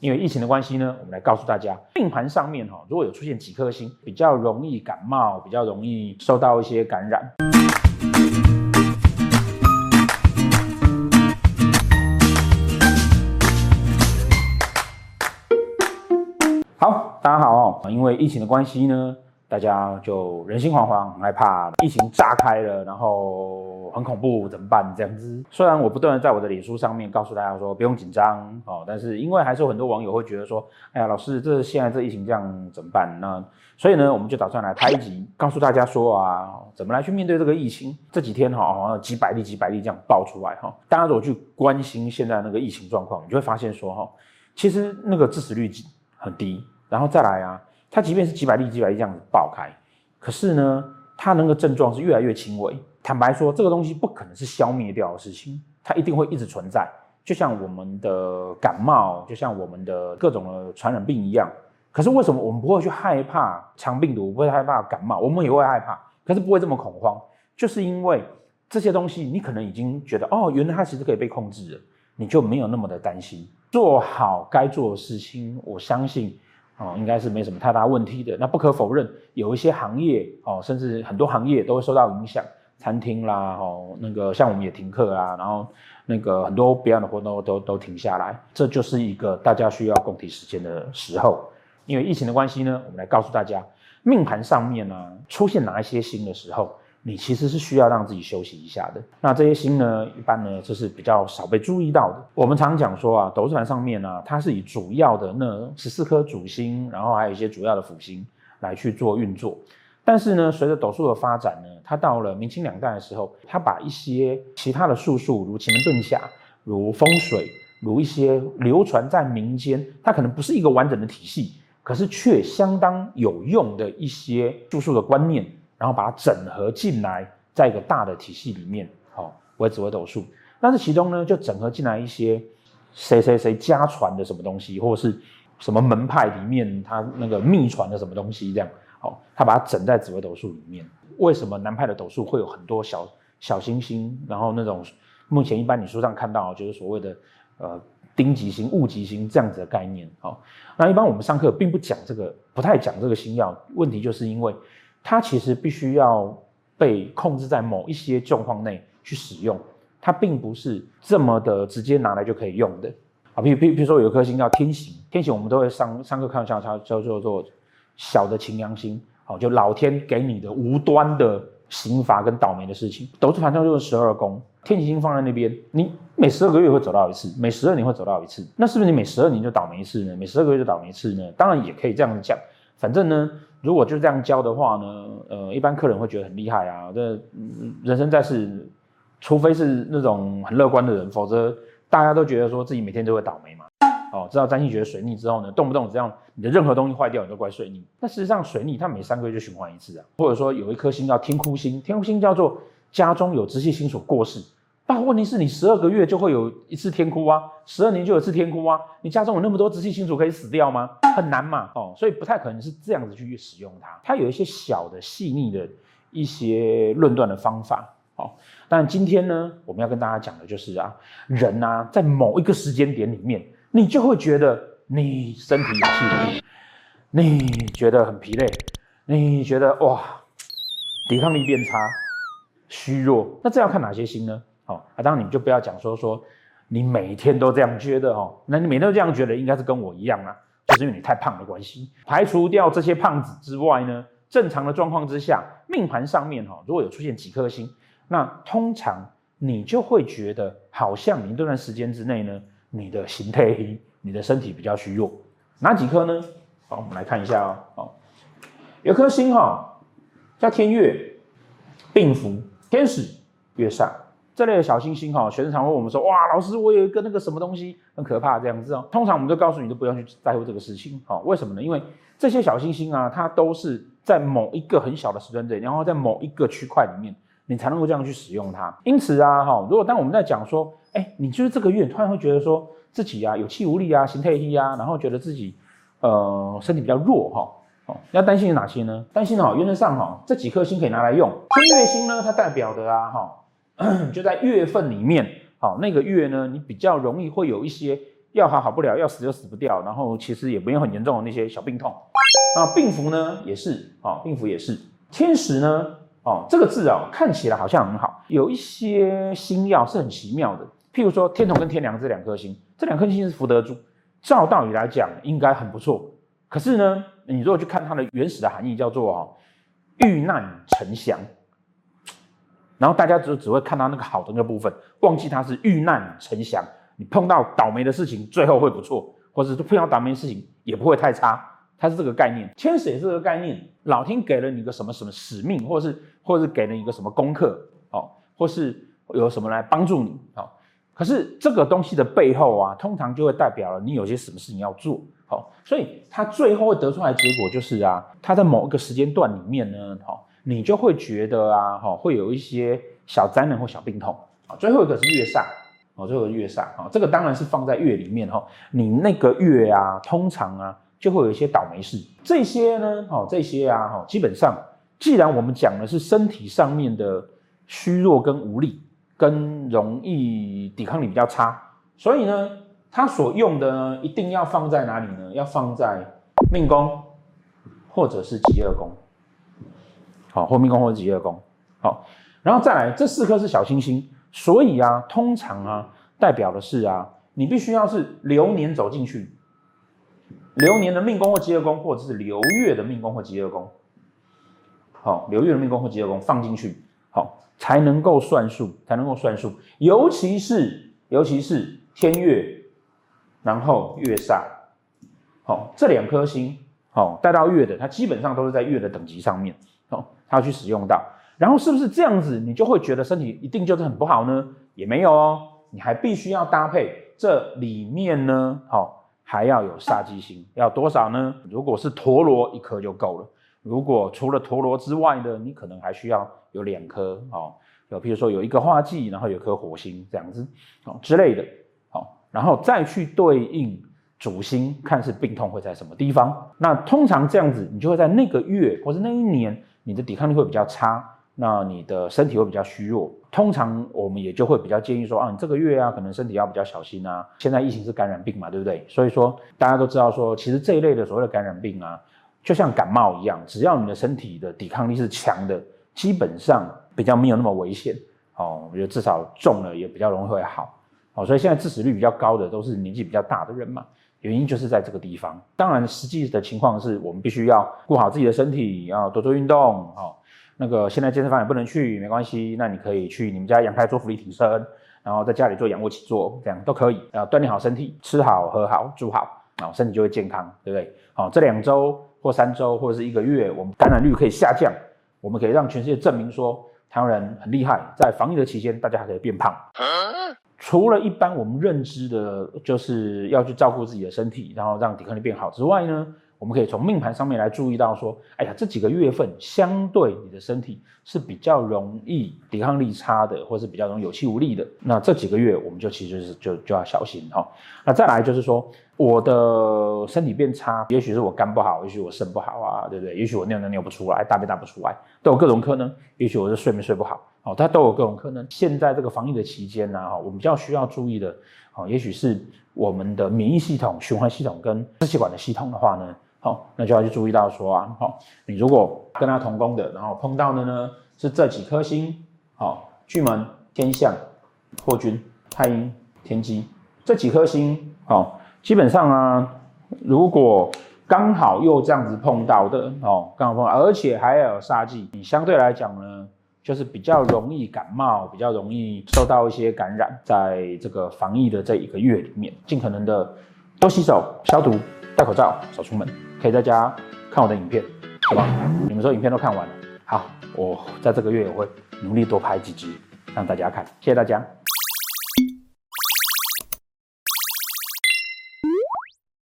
因为疫情的关系呢，我们来告诉大家，病盘上面哈，如果有出现几颗星，比较容易感冒，比较容易受到一些感染。好，大家好哦，因为疫情的关系呢。大家就人心惶惶，害怕，疫情炸开了，然后很恐怖，怎么办？这样子，虽然我不断的在我的脸书上面告诉大家说不用紧张哦，但是因为还是有很多网友会觉得说，哎呀，老师，这现在这疫情这样怎么办？那所以呢，我们就打算来拍一集，告诉大家说啊，怎么来去面对这个疫情。这几天哈，好像几百例、几百例这样爆出来哈，大家如果去关心现在那个疫情状况，你就会发现说哈，其实那个致死率很低，然后再来啊。它即便是几百例、几百例这样子爆开，可是呢，它那个症状是越来越轻微。坦白说，这个东西不可能是消灭掉的事情，它一定会一直存在。就像我们的感冒，就像我们的各种的传染病一样。可是为什么我们不会去害怕肠病毒，不会害怕感冒？我们也会害怕，可是不会这么恐慌，就是因为这些东西，你可能已经觉得哦，原来它其实可以被控制了，你就没有那么的担心，做好该做的事情。我相信。哦，应该是没什么太大问题的。那不可否认，有一些行业哦，甚至很多行业都会受到影响，餐厅啦，哦，那个像我们也停课啊，然后那个很多别样的活动都都，停下来，这就是一个大家需要共体时间的时候。因为疫情的关系呢，我们来告诉大家，命盘上面呢出现哪一些星的时候。你其实是需要让自己休息一下的。那这些星呢，一般呢就是比较少被注意到的。我们常讲说啊，斗数盘上面呢、它是以主要的那十四颗主星，然后还有一些主要的辅星来去做运作。但是呢，随着斗数的发展呢，它到了明清两代的时候，它把一些其他的术数，如奇门遁甲、如风水、如一些流传在民间，它可能不是一个完整的体系，可是却相当有用的一些术数的观念。然后把它整合进来，在一个大的体系里面，好，为紫微斗数。但是其中呢，就整合进来一些谁谁谁家传的什么东西，或者是什么门派里面他那个秘传的什么东西，这样，好，他把它整在紫微斗数里面。为什么南派的斗数会有很多小小星星？然后那种目前一般你书上看到就是所谓的呃丁吉星、戊吉星这样子的概念，好，那一般我们上课并不讲这个，不太讲这个星曜。问题就是因为。它其实必须要被控制在某一些状况内去使用，它并不是这么的直接拿来就可以用的啊。比比比如说有一颗星叫天刑，天刑我们都会上上课看到它叫做做小的擎羊星，好，就老天给你的无端的刑罚跟倒霉的事情。斗数盘上就是十二宫，天刑星放在那边，你每十二个月会走到一次，每十二年会走到一次，那是不是你每十二年就倒霉一次呢？每十二个月就倒霉一次呢？当然也可以这样讲，反正呢。如果就这样教的话呢，呃，一般客人会觉得很厉害啊。这人生在世，除非是那种很乐观的人，否则大家都觉得说自己每天都会倒霉嘛。哦，知道占星学水逆之后呢，动不动只要你的任何东西坏掉，你都怪水逆。那事实上水逆它每三个月就循环一次啊。或者说有一颗星叫天哭星，天哭星叫做家中有直系亲属过世。但问题是你十二个月就会有一次天哭啊，十二年就有一次天哭啊，你家中有那么多直系亲属可以死掉吗？很难嘛，哦，所以不太可能是这样子去使用它。它有一些小的细腻的一些论断的方法，哦。但今天呢，我们要跟大家讲的就是啊，人啊，在某一个时间点里面，你就会觉得你身体有气力，你觉得很疲累，你觉得哇，抵抗力变差，虚弱。那这要看哪些星呢？哦，啊，当然你就不要讲说说你每天都这样觉得哦，那你每天都这样觉得，应该是跟我一样啊，就是因为你太胖的关系。排除掉这些胖子之外呢，正常的状况之下，命盘上面哈，如果有出现几颗星，那通常你就会觉得好像你这段时间之内呢，你的形态、你的身体比较虚弱。哪几颗呢？好，我们来看一下哦。有颗星哈，叫天月、病符、天使、月煞。这类的小星星哈，学生常问我们说：“哇，老师，我有一个那个什么东西很可怕，这样子哦。”通常我们都告诉你都不要去在乎这个事情，好，为什么呢？因为这些小星星啊，它都是在某一个很小的时段内，然后在某一个区块里面，你才能够这样去使用它。因此啊，哈，如果当我们在讲说，哎，你就是这个月突然会觉得说自己啊有气无力啊，形态低啊，然后觉得自己呃身体比较弱哈，哦，要担心有哪些呢？担心哈，原则上哈，这几颗星可以拿来用。天月星呢，它代表的啊，哈。就在月份里面，好，那个月呢，你比较容易会有一些要好好不了，要死就死不掉，然后其实也没有很严重的那些小病痛。那病符呢也是啊，病符也是。天时呢，哦，这个字啊看起来好像很好，有一些星曜是很奇妙的，譬如说天同跟天梁这两颗星，这两颗星是福德柱，照道理来讲应该很不错。可是呢，你如果去看它的原始的含义，叫做哦遇难成祥。然后大家只只会看到那个好的那个部分，忘记它是遇难成祥。你碰到倒霉的事情，最后会不错，或者是碰到倒霉的事情也不会太差。它是这个概念，天时也是这个概念。老天给了你一个什么什么使命，或是或是给了你一个什么功课，哦，或是有什么来帮助你，哦。可是这个东西的背后啊，通常就会代表了你有些什么事情要做，哦。所以它最后会得出来的结果就是啊，它在某一个时间段里面呢，哦。你就会觉得啊，哈，会有一些小灾难或小病痛啊。最后一个是月煞哦，最后是月煞啊，这个当然是放在月里面哈。你那个月啊，通常啊，就会有一些倒霉事。这些呢，哦，这些啊，哈，基本上，既然我们讲的是身体上面的虚弱跟无力，跟容易抵抗力比较差，所以呢，它所用的呢，一定要放在哪里呢？要放在命宫或者是疾厄宫。好，或命宫或者疾厄宫，好，然后再来，这四颗是小星星，所以啊，通常啊，代表的是啊，你必须要是流年走进去，流年的命宫或疾厄宫，或者是流月的命宫或疾厄宫，好，流月的命宫或疾厄宫放进去，好，才能够算数，才能够算数，尤其是尤其是天月，然后月煞，好，这两颗星，好，带到月的，它基本上都是在月的等级上面。哦，他要去使用到，然后是不是这样子，你就会觉得身体一定就是很不好呢？也没有哦，你还必须要搭配这里面呢，好、哦，还要有煞忌星，要多少呢？如果是陀螺一颗就够了，如果除了陀螺之外呢，你可能还需要有两颗哦，有譬如说有一个化忌，然后有颗火星这样子，哦之类的，好、哦，然后再去对应。主星看是病痛会在什么地方，那通常这样子，你就会在那个月或者那一年，你的抵抗力会比较差，那你的身体会比较虚弱。通常我们也就会比较建议说啊，你这个月啊，可能身体要比较小心啊。现在疫情是感染病嘛，对不对？所以说大家都知道说，其实这一类的所谓的感染病啊，就像感冒一样，只要你的身体的抵抗力是强的，基本上比较没有那么危险。哦，我觉得至少中了也比较容易会好。哦，所以现在致死率比较高的都是年纪比较大的人嘛。原因就是在这个地方。当然，实际的情况是我们必须要顾好自己的身体，要多做运动。哦，那个现在健身房也不能去，没关系。那你可以去你们家阳台做伏地挺身，然后在家里做仰卧起坐，这样都可以。要锻炼好身体，吃好喝好住好，然后身体就会健康，对不对？好，这两周或三周或者是一个月，我们感染率可以下降，我们可以让全世界证明说台湾人很厉害，在防疫的期间，大家还可以变胖。除了一般我们认知的，就是要去照顾自己的身体，然后让抵抗力变好之外呢，我们可以从命盘上面来注意到说，哎呀，这几个月份相对你的身体是比较容易抵抗力差的，或是比较容易有气无力的。那这几个月我们就其实是就就要小心哈。那再来就是说，我的身体变差，也许是我肝不好，也许我肾不好啊，对不对？也许我尿尿尿不出来，大便大不出来，都有各种可能。也许我是睡眠睡不好。哦，它都有各种可能。现在这个防疫的期间呢，哈，我们比较需要注意的，哦，也许是我们的免疫系统、循环系统跟支气管的系统的话呢，好，那就要去注意到说啊，好，你如果跟它同宫的，然后碰到的呢是这几颗星，好，巨门、天相、破军、太阴、天机这几颗星，好，基本上啊，如果刚好又这样子碰到的，哦，刚好碰到，而且还有煞忌，你相对来讲呢。就是比较容易感冒，比较容易受到一些感染，在这个防疫的这一个月里面，尽可能的多洗手、消毒、戴口罩、少出门，可以在家看我的影片，好吧？你们说影片都看完了，好，我在这个月我会努力多拍几集让大家看，谢谢大家。